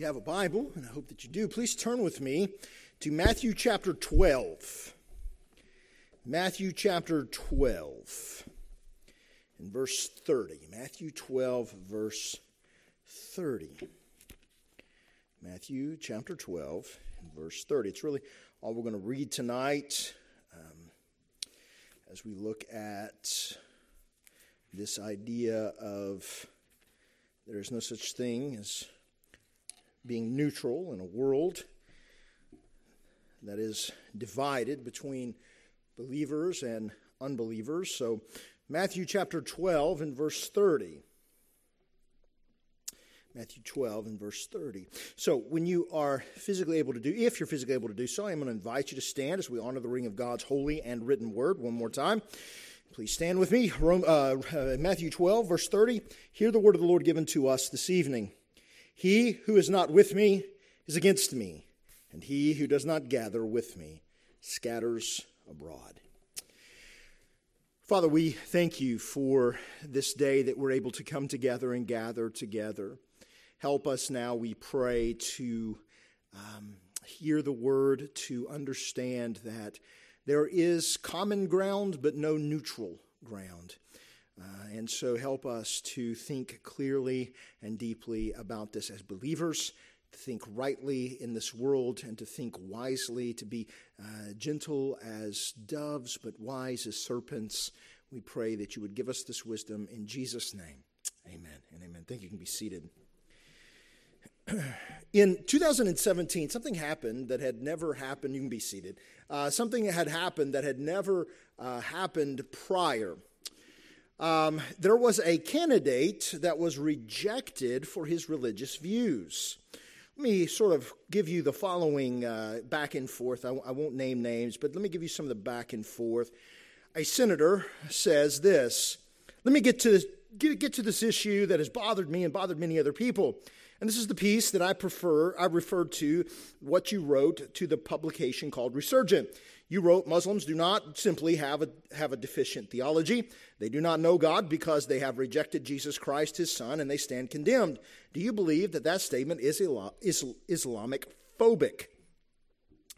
you have a Bible, and I hope that you do, please turn with me to Matthew chapter 12. Matthew chapter 12 and verse 30. Matthew 12, verse 30. Matthew chapter 12 and verse 30. It's really all we're going to read tonight um, as we look at this idea of there is no such thing as being neutral in a world that is divided between believers and unbelievers. So, Matthew chapter 12 and verse 30. Matthew 12 and verse 30. So, when you are physically able to do, if you're physically able to do so, I'm going to invite you to stand as we honor the ring of God's holy and written word one more time. Please stand with me. Rome, uh, Matthew 12, verse 30. Hear the word of the Lord given to us this evening. He who is not with me is against me, and he who does not gather with me scatters abroad. Father, we thank you for this day that we're able to come together and gather together. Help us now, we pray, to um, hear the word, to understand that there is common ground, but no neutral ground. Uh, and so help us to think clearly and deeply about this as believers, to think rightly in this world, and to think wisely, to be uh, gentle as doves, but wise as serpents. We pray that you would give us this wisdom in Jesus' name. Amen and amen. Thank you. You can be seated. In 2017, something happened that had never happened. You can be seated. Uh, something had happened that had never uh, happened prior um, there was a candidate that was rejected for his religious views. Let me sort of give you the following uh, back and forth. I, I won't name names, but let me give you some of the back and forth. A senator says this Let me get to, get, get to this issue that has bothered me and bothered many other people. And this is the piece that I prefer, I referred to what you wrote to the publication called Resurgent. You wrote Muslims do not simply have a, have a deficient theology. They do not know God because they have rejected Jesus Christ, his son, and they stand condemned. Do you believe that that statement is is Islamic phobic?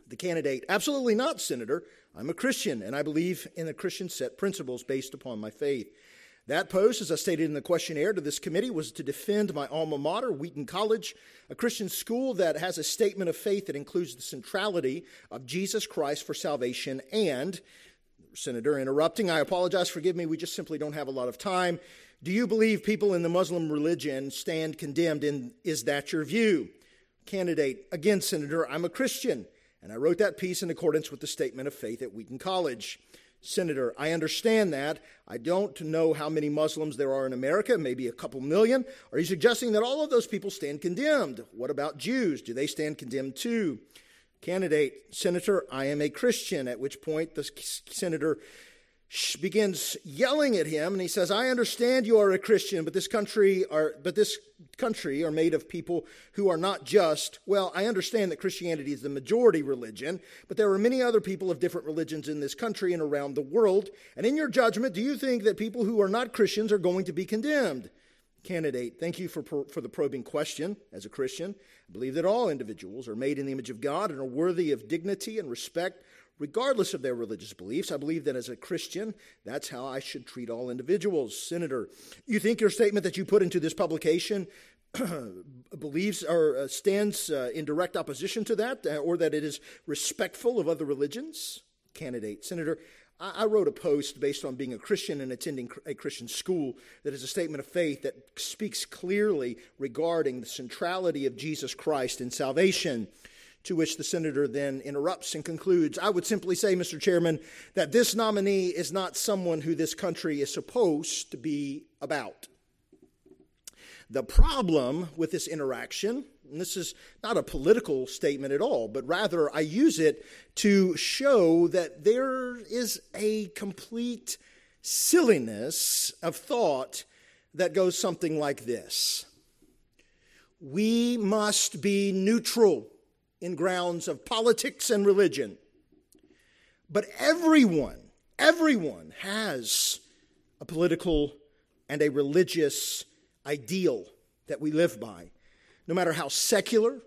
The candidate, absolutely not, Senator. I'm a Christian, and I believe in the Christian set principles based upon my faith. That post, as I stated in the questionnaire to this committee, was to defend my alma mater, Wheaton College, a Christian school that has a statement of faith that includes the centrality of Jesus Christ for salvation. And, Senator, interrupting, I apologize, forgive me, we just simply don't have a lot of time. Do you believe people in the Muslim religion stand condemned? And is that your view? Candidate, again, Senator, I'm a Christian, and I wrote that piece in accordance with the statement of faith at Wheaton College. Senator, I understand that. I don't know how many Muslims there are in America, maybe a couple million. Are you suggesting that all of those people stand condemned? What about Jews? Do they stand condemned too? Candidate, Senator, I am a Christian, at which point the senator begins yelling at him and he says i understand you are a christian but this country are but this country are made of people who are not just. Well i understand that christianity is the majority religion but there are many other people of different religions in this country and around the world. And in your judgment do you think that people who are not christians are going to be condemned? Candidate thank you for, for the probing question. As a christian i believe that all individuals are made in the image of god and are worthy of dignity and respect regardless of their religious beliefs. I believe that as a Christian, that's how I should treat all individuals. Senator, you think your statement that you put into this publication believes or uh, stands uh, in direct opposition to that, uh, or that it is respectful of other religions? Candidate, Senator, I wrote a post based on being a Christian and attending a Christian school that is a statement of faith that speaks clearly regarding the centrality of Jesus Christ in salvation. To which the senator then interrupts and concludes I would simply say, Mr. Chairman, that this nominee is not someone who this country is supposed to be about. The problem with this interaction, and this is not a political statement at all, but rather I use it to show that there is a complete silliness of thought that goes something like this We must be neutral in grounds of politics and religion. But everyone, everyone has a political and a religious ideal that we live by. no matter how secular,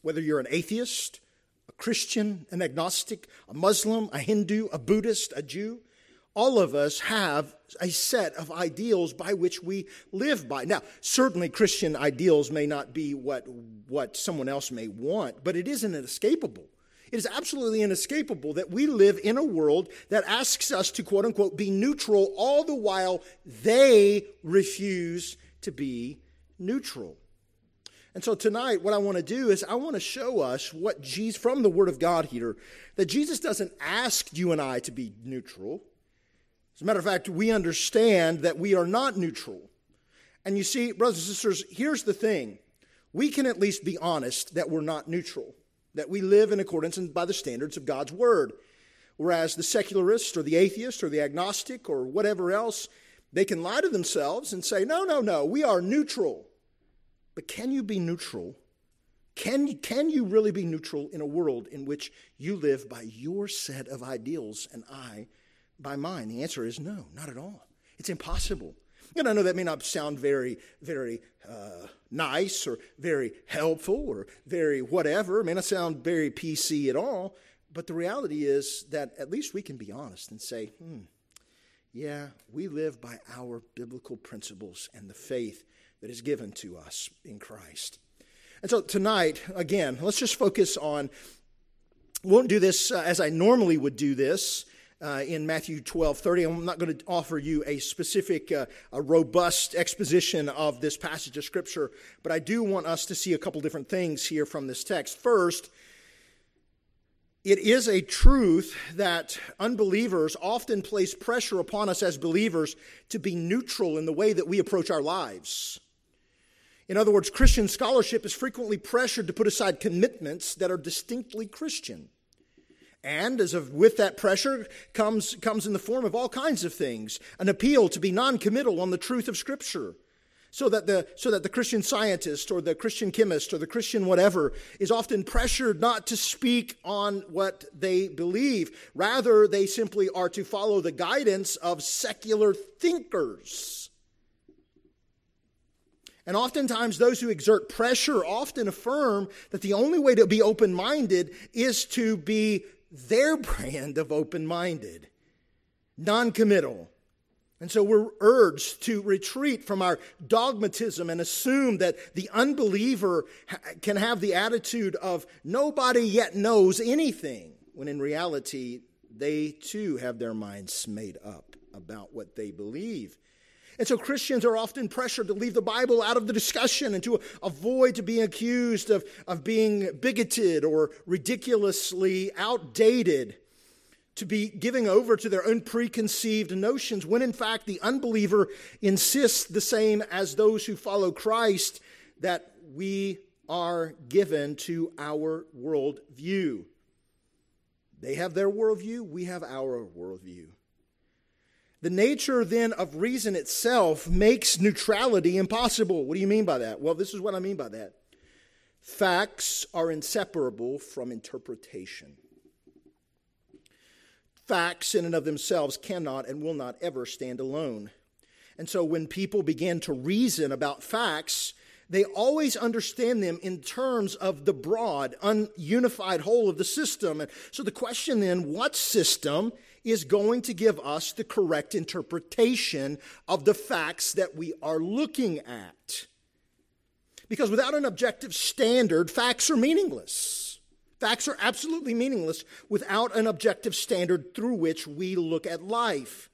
whether you're an atheist, a Christian, an agnostic, a Muslim, a Hindu, a Buddhist, a Jew, all of us have a set of ideals by which we live by. Now, certainly Christian ideals may not be what, what someone else may want, but it isn't inescapable. It is absolutely inescapable that we live in a world that asks us to, quote unquote, be neutral, all the while they refuse to be neutral. And so tonight, what I want to do is I want to show us what Jesus, from the Word of God here, that Jesus doesn't ask you and I to be neutral. As a matter of fact, we understand that we are not neutral. And you see, brothers and sisters, here's the thing we can at least be honest that we're not neutral that we live in accordance and by the standards of God's Word. Whereas the secularist or the atheist or the agnostic or whatever else, they can lie to themselves and say, no, no, no, we are neutral. But can you be neutral? Can, can you really be neutral in a world in which you live by your set of ideals and I by mine? The answer is no, not at all. It's impossible. And I know that may not sound very, very uh, nice or very helpful or very whatever. It may not sound very PC at all. But the reality is that at least we can be honest and say, hmm, yeah, we live by our biblical principles and the faith that is given to us in Christ. And so tonight, again, let's just focus on, won't do this uh, as I normally would do this uh, in Matthew 12 30. I'm not going to offer you a specific, uh, a robust exposition of this passage of Scripture, but I do want us to see a couple different things here from this text. First, it is a truth that unbelievers often place pressure upon us as believers to be neutral in the way that we approach our lives. In other words, Christian scholarship is frequently pressured to put aside commitments that are distinctly Christian. And as of, with that pressure comes, comes in the form of all kinds of things an appeal to be non committal on the truth of Scripture. So that, the, so that the Christian scientist or the Christian chemist or the Christian whatever is often pressured not to speak on what they believe. Rather, they simply are to follow the guidance of secular thinkers. And oftentimes, those who exert pressure often affirm that the only way to be open minded is to be their brand of open minded, non committal. And so we're urged to retreat from our dogmatism and assume that the unbeliever can have the attitude of nobody yet knows anything, when in reality, they too have their minds made up about what they believe. And so Christians are often pressured to leave the Bible out of the discussion and to avoid to being accused of, of being bigoted or ridiculously outdated, to be giving over to their own preconceived notions, when in fact the unbeliever insists the same as those who follow Christ that we are given to our worldview. They have their worldview, we have our worldview. The nature then of reason itself makes neutrality impossible. What do you mean by that? Well, this is what I mean by that. Facts are inseparable from interpretation. Facts, in and of themselves, cannot and will not ever stand alone. And so, when people begin to reason about facts, they always understand them in terms of the broad, ununified whole of the system. And so, the question then what system is going to give us the correct interpretation of the facts that we are looking at. Because without an objective standard, facts are meaningless. Facts are absolutely meaningless without an objective standard through which we look at life.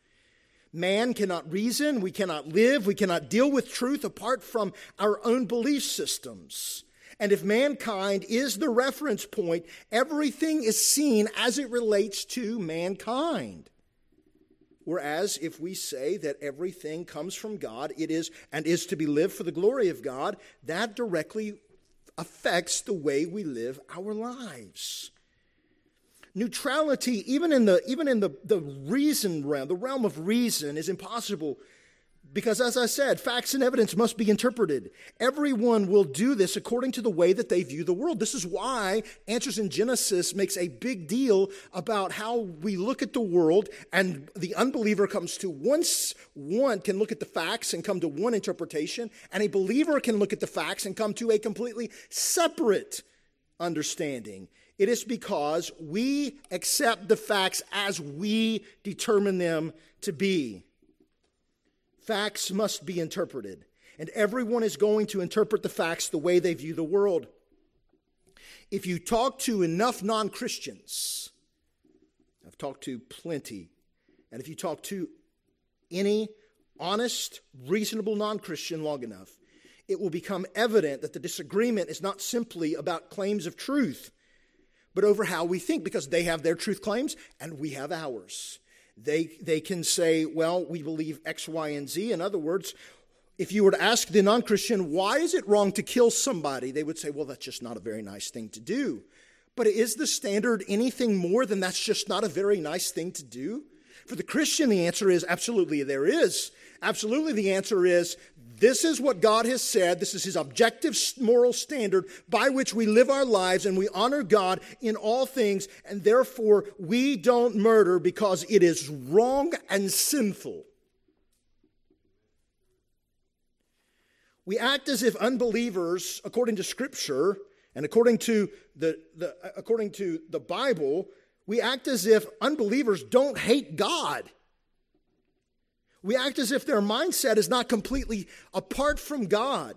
Man cannot reason, we cannot live, we cannot deal with truth apart from our own belief systems. And if mankind is the reference point, everything is seen as it relates to mankind. Whereas if we say that everything comes from God, it is and is to be lived for the glory of God, that directly affects the way we live our lives. Neutrality, even in the even in the, the reason realm, the realm of reason, is impossible Because, as I said, facts and evidence must be interpreted. Everyone will do this according to the way that they view the world. This is why Answers in Genesis makes a big deal about how we look at the world, and the unbeliever comes to once one can look at the facts and come to one interpretation, and a believer can look at the facts and come to a completely separate understanding. It is because we accept the facts as we determine them to be. Facts must be interpreted, and everyone is going to interpret the facts the way they view the world. If you talk to enough non Christians, I've talked to plenty, and if you talk to any honest, reasonable non Christian long enough, it will become evident that the disagreement is not simply about claims of truth, but over how we think, because they have their truth claims and we have ours. They, they can say, well, we believe X, Y, and Z. In other words, if you were to ask the non Christian, why is it wrong to kill somebody? They would say, well, that's just not a very nice thing to do. But is the standard anything more than that's just not a very nice thing to do? For the Christian, the answer is absolutely there is. Absolutely, the answer is this is what God has said. This is His objective moral standard by which we live our lives and we honor God in all things. And therefore, we don't murder because it is wrong and sinful. We act as if unbelievers, according to Scripture and according to the, the, uh, according to the Bible, we act as if unbelievers don't hate God. We act as if their mindset is not completely apart from God.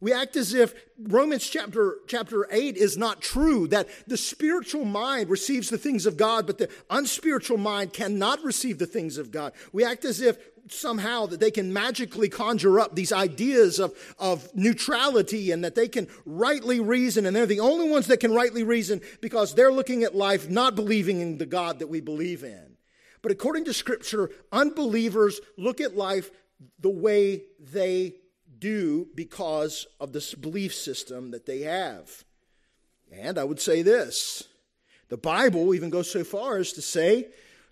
We act as if Romans chapter, chapter 8 is not true, that the spiritual mind receives the things of God, but the unspiritual mind cannot receive the things of God. We act as if somehow that they can magically conjure up these ideas of, of neutrality and that they can rightly reason, and they're the only ones that can rightly reason because they're looking at life not believing in the God that we believe in. But according to Scripture, unbelievers look at life the way they do because of this belief system that they have. And I would say this the Bible even goes so far as to say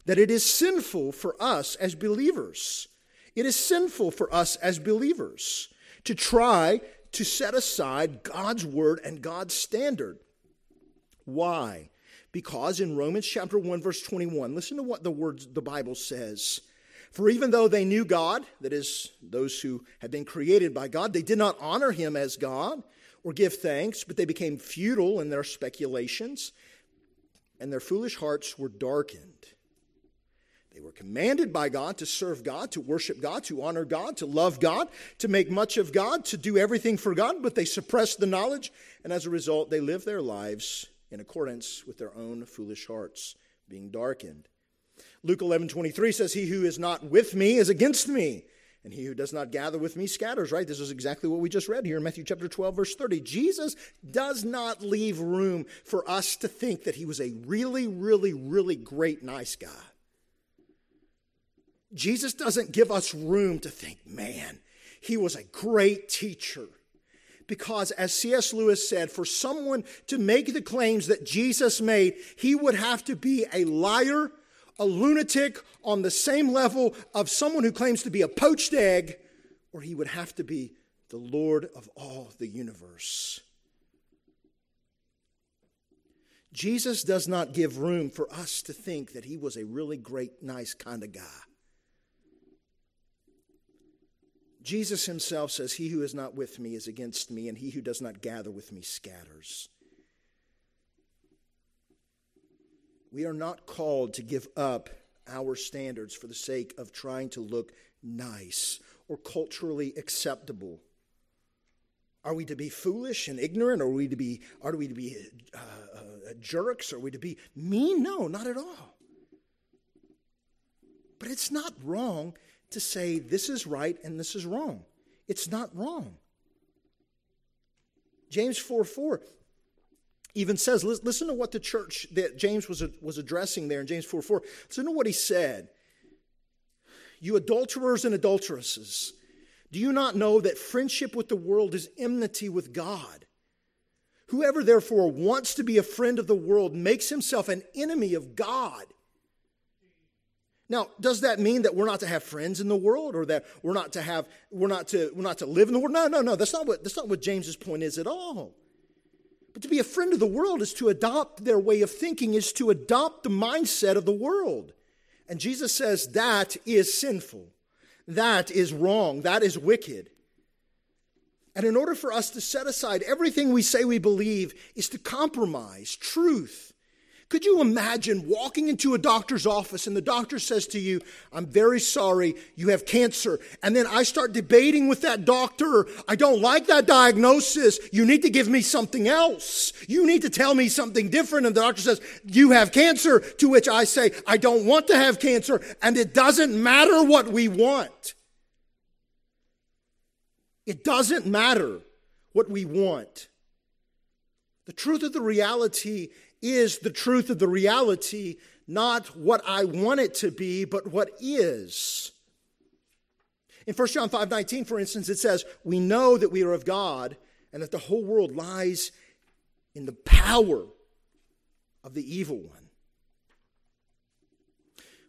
that it is sinful for us as believers. It is sinful for us as believers to try to set aside God's word and God's standard. Why? Because in Romans chapter 1 verse 21, listen to what the words the Bible says. For even though they knew God, that is those who had been created by God, they did not honor him as God or give thanks, but they became futile in their speculations, and their foolish hearts were darkened. They were commanded by God to serve God, to worship God, to honor God, to love God, to make much of God, to do everything for God, but they suppressed the knowledge, and as a result, they lived their lives in accordance with their own foolish hearts being darkened. Luke 11 23 says, He who is not with me is against me, and he who does not gather with me scatters, right? This is exactly what we just read here in Matthew chapter 12, verse 30. Jesus does not leave room for us to think that he was a really, really, really great, nice guy. Jesus doesn't give us room to think, man, he was a great teacher because, as C.S. Lewis said, for someone to make the claims that Jesus made, he would have to be a liar, a lunatic on the same level of someone who claims to be a poached egg, or he would have to be the Lord of all the universe. Jesus does not give room for us to think that he was a really great, nice kind of guy. Jesus himself says, He who is not with me is against me, and he who does not gather with me scatters. We are not called to give up our standards for the sake of trying to look nice or culturally acceptable. Are we to be foolish and ignorant? Or are we to be, are we to be uh, uh, jerks? Are we to be mean? No, not at all. But it's not wrong to say this is right and this is wrong. It's not wrong. James 4 4 even says, listen to what the church that James was, was addressing there in James 4 4. Listen to what he said. You adulterers and adulteresses, do you not know that friendship with the world is enmity with God? Whoever therefore wants to be a friend of the world makes himself an enemy of God. Now, does that mean that we're not to have friends in the world or that we're not to have we're not to we're not to live in the world? No, no, no. That's not what that's not what James's point is at all. But to be a friend of the world is to adopt their way of thinking, is to adopt the mindset of the world. And Jesus says that is sinful. That is wrong. That is wicked. And in order for us to set aside everything we say we believe is to compromise truth could you imagine walking into a doctor's office and the doctor says to you, I'm very sorry, you have cancer. And then I start debating with that doctor, I don't like that diagnosis. You need to give me something else. You need to tell me something different. And the doctor says, You have cancer. To which I say, I don't want to have cancer. And it doesn't matter what we want. It doesn't matter what we want. The truth of the reality is the truth of the reality, not what I want it to be, but what is. In 1 John 5 19, for instance, it says, We know that we are of God and that the whole world lies in the power of the evil one.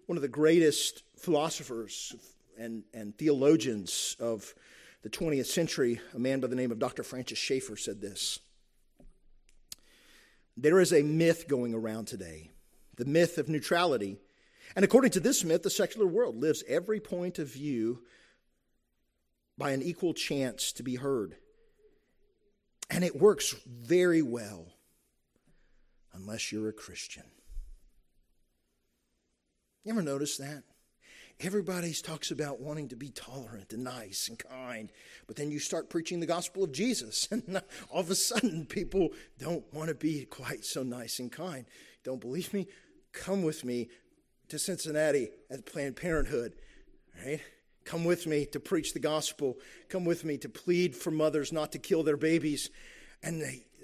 One of the greatest philosophers and, and theologians of the 20th century, a man by the name of Dr. Francis Schaeffer, said this there is a myth going around today the myth of neutrality. And according to this myth, the secular world lives every point of view by an equal chance to be heard. And it works very well unless you're a Christian. You ever notice that? Everybody talks about wanting to be tolerant and nice and kind, but then you start preaching the gospel of Jesus, and all of a sudden people don't want to be quite so nice and kind. Don't believe me? Come with me to Cincinnati at Planned Parenthood, right? Come with me to preach the gospel. Come with me to plead for mothers not to kill their babies. And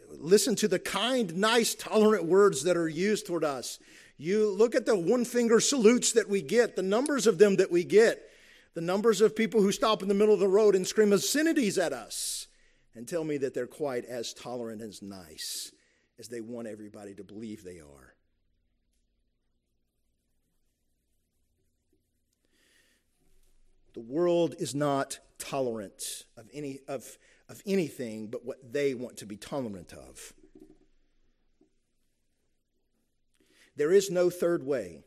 listen to the kind, nice, tolerant words that are used toward us. You look at the one finger salutes that we get, the numbers of them that we get, the numbers of people who stop in the middle of the road and scream obscenities at us and tell me that they're quite as tolerant and as nice as they want everybody to believe they are. The world is not tolerant of, any, of, of anything but what they want to be tolerant of. There is no third way.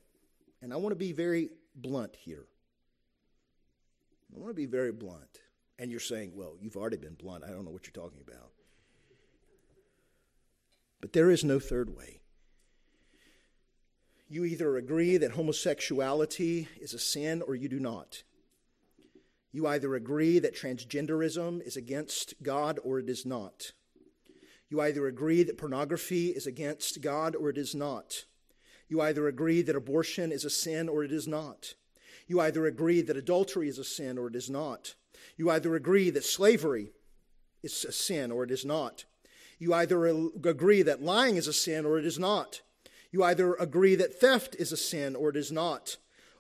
And I want to be very blunt here. I want to be very blunt. And you're saying, well, you've already been blunt. I don't know what you're talking about. But there is no third way. You either agree that homosexuality is a sin or you do not. You either agree that transgenderism is against God or it is not. You either agree that pornography is against God or it is not. You either agree that abortion is a sin or it is not. You either agree that adultery is a sin or it is not. You either agree that slavery is a sin or it is not. You either agree that lying is a sin or it is not. You either agree that theft is a sin or it is not.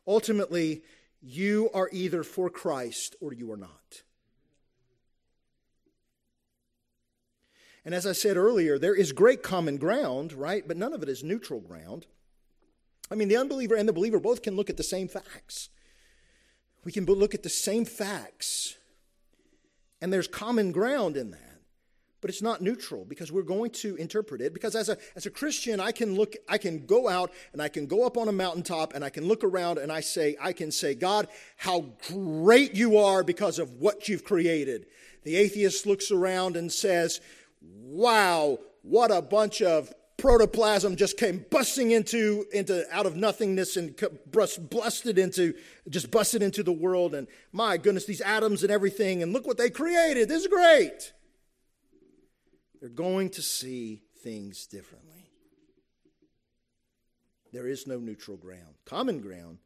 Ultimately, you are either for Christ or you are not. And as I said earlier, there is great common ground, right? But none of it is neutral ground. I mean, the unbeliever and the believer both can look at the same facts. We can look at the same facts, and there's common ground in that. But it's not neutral because we're going to interpret it. Because as a, as a Christian, I can look, I can go out and I can go up on a mountaintop and I can look around and I say, I can say, God, how great you are because of what you've created. The atheist looks around and says, Wow, what a bunch of protoplasm just came busting into, into out of nothingness and busted into, just busted into the world. And my goodness, these atoms and everything, and look what they created. This is great. They're going to see things differently. There is no neutral ground. Common ground,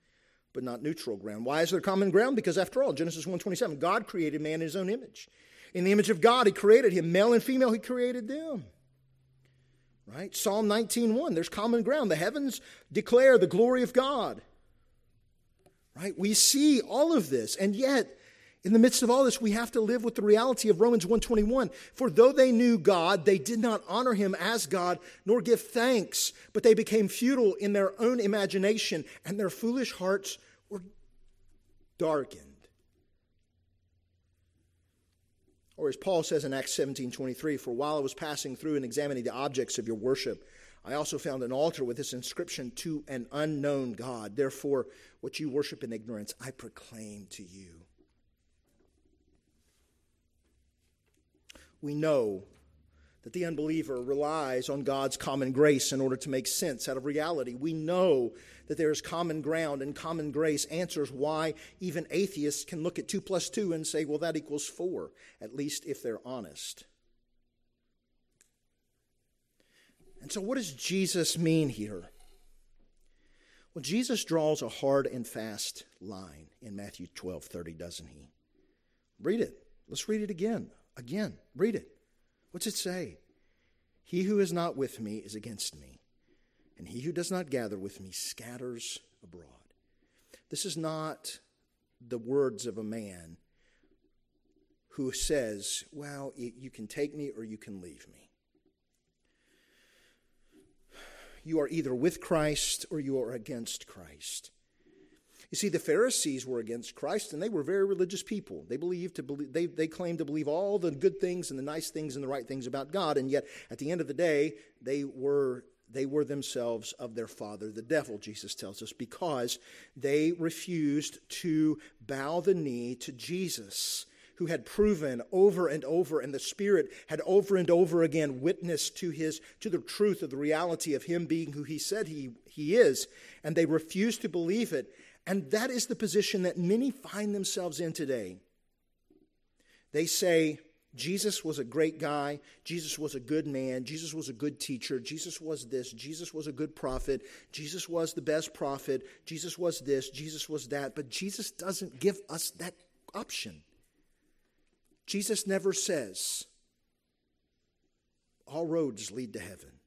but not neutral ground. Why is there common ground? Because after all, Genesis 1:27, God created man in his own image. In the image of God, he created him. Male and female, he created them. Right? Psalm 19:1, there's common ground. The heavens declare the glory of God. Right? We see all of this, and yet in the midst of all this, we have to live with the reality of Romans 1:21. For though they knew God, they did not honor him as God, nor give thanks, but they became futile in their own imagination, and their foolish hearts were darkened. Or as Paul says in Acts 17 23, for while I was passing through and examining the objects of your worship, I also found an altar with this inscription to an unknown God. Therefore, what you worship in ignorance, I proclaim to you. We know that the unbeliever relies on God's common grace in order to make sense out of reality. We know that there is common ground, and common grace answers why even atheists can look at 2 plus 2 and say, well, that equals 4, at least if they're honest. And so, what does Jesus mean here? Well, Jesus draws a hard and fast line in Matthew 12 30, doesn't he? Read it. Let's read it again. Again. Read it. What's it say? He who is not with me is against me, and he who does not gather with me scatters abroad. This is not the words of a man who says, Well, you can take me or you can leave me. You are either with Christ or you are against Christ. You see, the Pharisees were against Christ, and they were very religious people. They believed to believe they, they claimed to believe all the good things and the nice things and the right things about God, and yet at the end of the day, they were they were themselves of their father, the devil, Jesus tells us, because they refused to bow the knee to Jesus who had proven over and over and the spirit had over and over again witnessed to his to the truth of the reality of him being who he said he, he is and they refused to believe it and that is the position that many find themselves in today they say Jesus was a great guy. Jesus was a good man. Jesus was a good teacher. Jesus was this. Jesus was a good prophet. Jesus was the best prophet. Jesus was this. Jesus was that. But Jesus doesn't give us that option. Jesus never says, all roads lead to heaven.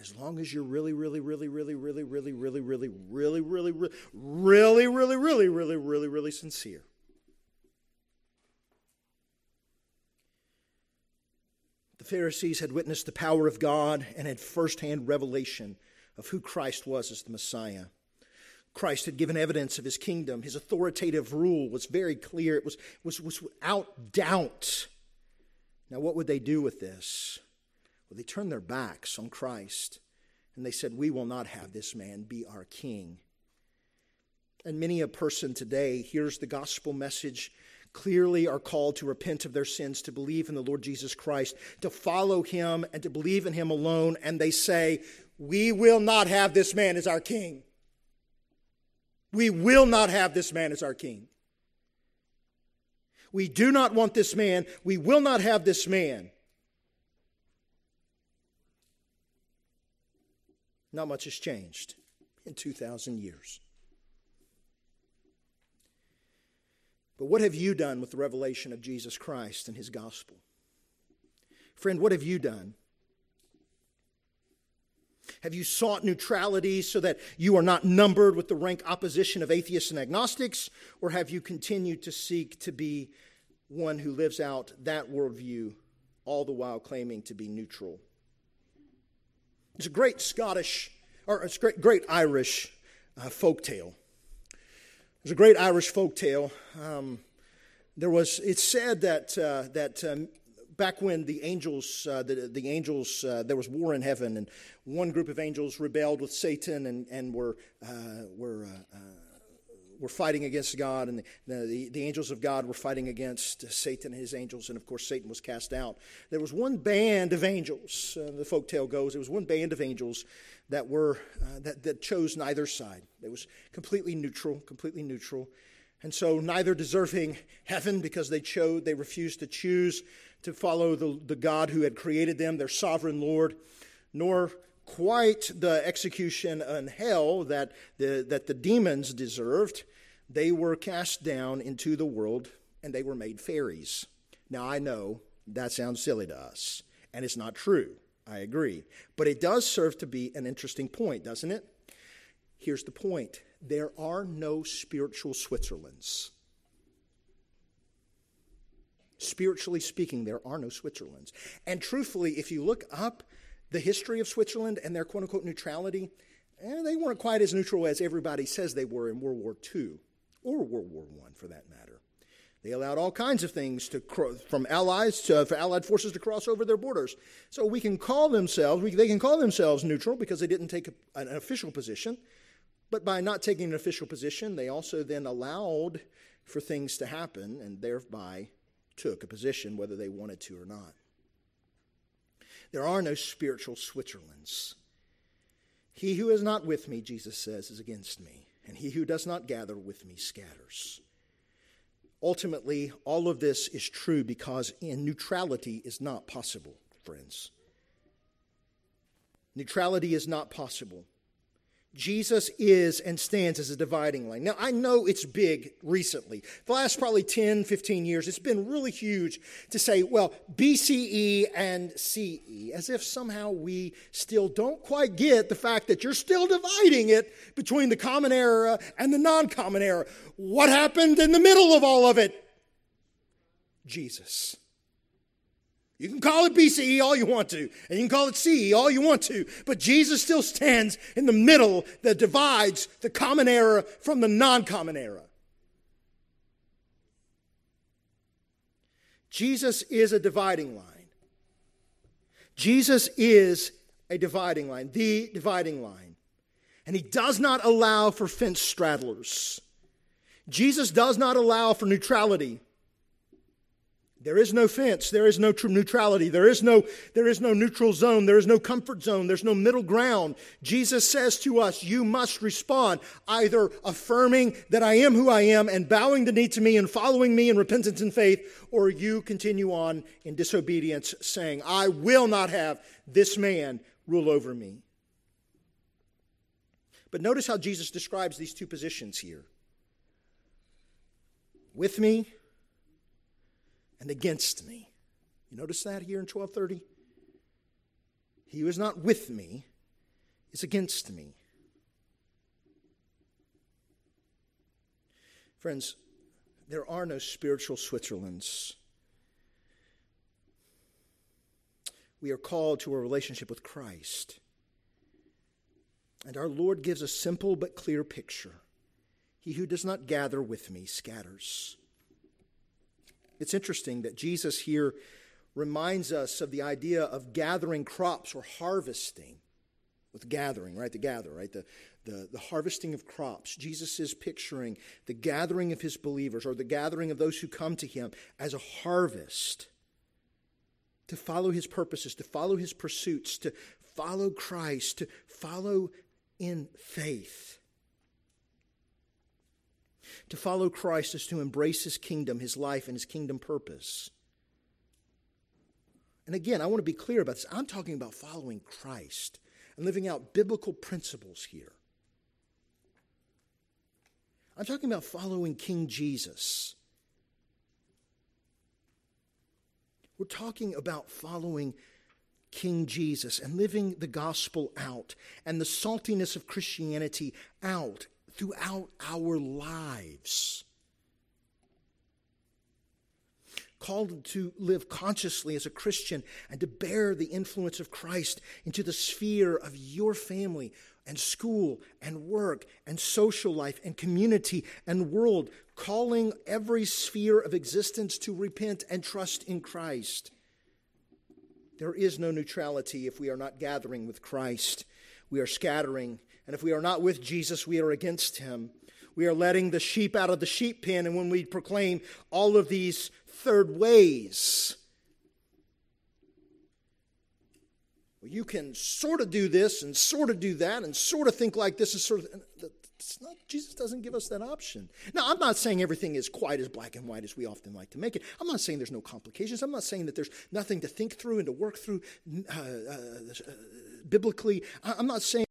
As long as you're really, really, really, really, really, really, really, really, really, really, really, really, really, really, really, really, really sincere. The Pharisees had witnessed the power of God and had firsthand revelation of who Christ was as the Messiah. Christ had given evidence of his kingdom. His authoritative rule was very clear, it was, was, was without doubt. Now, what would they do with this? They turned their backs on Christ and they said, We will not have this man be our king. And many a person today hears the gospel message clearly are called to repent of their sins, to believe in the Lord Jesus Christ, to follow him, and to believe in him alone. And they say, We will not have this man as our king. We will not have this man as our king. We do not want this man. We will not have this man. Not much has changed in 2,000 years. But what have you done with the revelation of Jesus Christ and his gospel? Friend, what have you done? Have you sought neutrality so that you are not numbered with the rank opposition of atheists and agnostics? Or have you continued to seek to be one who lives out that worldview, all the while claiming to be neutral? It's a great Scottish, or it's a great, great Irish uh, folk tale. There's a great Irish folk tale. Um, there was, it's said that, uh, that um, back when the angels, uh, the, the angels, uh, there was war in heaven, and one group of angels rebelled with Satan and, and were, uh, were, uh, uh, were fighting against God, and the, the, the, angels of God were fighting against Satan and his angels, and of course, Satan was cast out. There was one band of angels, uh, the folk tale goes, there was one band of angels that, were, that, that chose neither side. It was completely neutral, completely neutral. And so, neither deserving heaven because they chose, they refused to choose to follow the, the God who had created them, their sovereign Lord, nor quite the execution in hell that the, that the demons deserved. They were cast down into the world and they were made fairies. Now, I know that sounds silly to us, and it's not true. I agree. But it does serve to be an interesting point, doesn't it? Here's the point there are no spiritual Switzerlands. Spiritually speaking, there are no Switzerlands. And truthfully, if you look up the history of Switzerland and their quote unquote neutrality, eh, they weren't quite as neutral as everybody says they were in World War II or World War I for that matter. They allowed all kinds of things to from allies to for allied forces to cross over their borders. So we can call themselves we, they can call themselves neutral because they didn't take a, an official position, but by not taking an official position, they also then allowed for things to happen and thereby took a position whether they wanted to or not. There are no spiritual Switzerlands. He who is not with me, Jesus says, is against me, and he who does not gather with me scatters. Ultimately, all of this is true because in neutrality is not possible, friends. Neutrality is not possible. Jesus is and stands as a dividing line. Now, I know it's big recently. The last probably 10, 15 years, it's been really huge to say, well, BCE and CE, as if somehow we still don't quite get the fact that you're still dividing it between the common era and the non common era. What happened in the middle of all of it? Jesus. You can call it BCE all you want to, and you can call it CE all you want to, but Jesus still stands in the middle that divides the common era from the non common era. Jesus is a dividing line. Jesus is a dividing line, the dividing line. And he does not allow for fence straddlers. Jesus does not allow for neutrality. There is no fence. There is no neutrality. There is no, there is no neutral zone. There is no comfort zone. There's no middle ground. Jesus says to us, you must respond either affirming that I am who I am and bowing the knee to me and following me in repentance and faith, or you continue on in disobedience saying, I will not have this man rule over me. But notice how Jesus describes these two positions here. With me and against me. You notice that here in 1230? He who is not with me is against me. Friends, there are no spiritual Switzerlands. We are called to a relationship with Christ. And our Lord gives a simple but clear picture. He who does not gather with me scatters. It's interesting that Jesus here reminds us of the idea of gathering crops or harvesting with gathering, right? The gather, right? The, the, the harvesting of crops. Jesus is picturing the gathering of his believers or the gathering of those who come to him as a harvest to follow his purposes, to follow his pursuits, to follow Christ, to follow in faith. To follow Christ is to embrace his kingdom, his life, and his kingdom purpose. And again, I want to be clear about this. I'm talking about following Christ and living out biblical principles here. I'm talking about following King Jesus. We're talking about following King Jesus and living the gospel out and the saltiness of Christianity out throughout our lives. Called to live consciously as a Christian and to bear the influence of Christ into the sphere of your family and school and work and social life and community and world, calling every sphere of existence to repent and trust in Christ. There is no neutrality if we are not gathering with Christ. We are scattering and if we are not with Jesus, we are against him. We are letting the sheep out of the sheep pen. And when we proclaim all of these third ways, well, you can sort of do this and sort of do that and sort of think like this and sort of. Not, Jesus doesn't give us that option. Now, I'm not saying everything is quite as black and white as we often like to make it. I'm not saying there's no complications. I'm not saying that there's nothing to think through and to work through uh, uh, uh, biblically. I'm not saying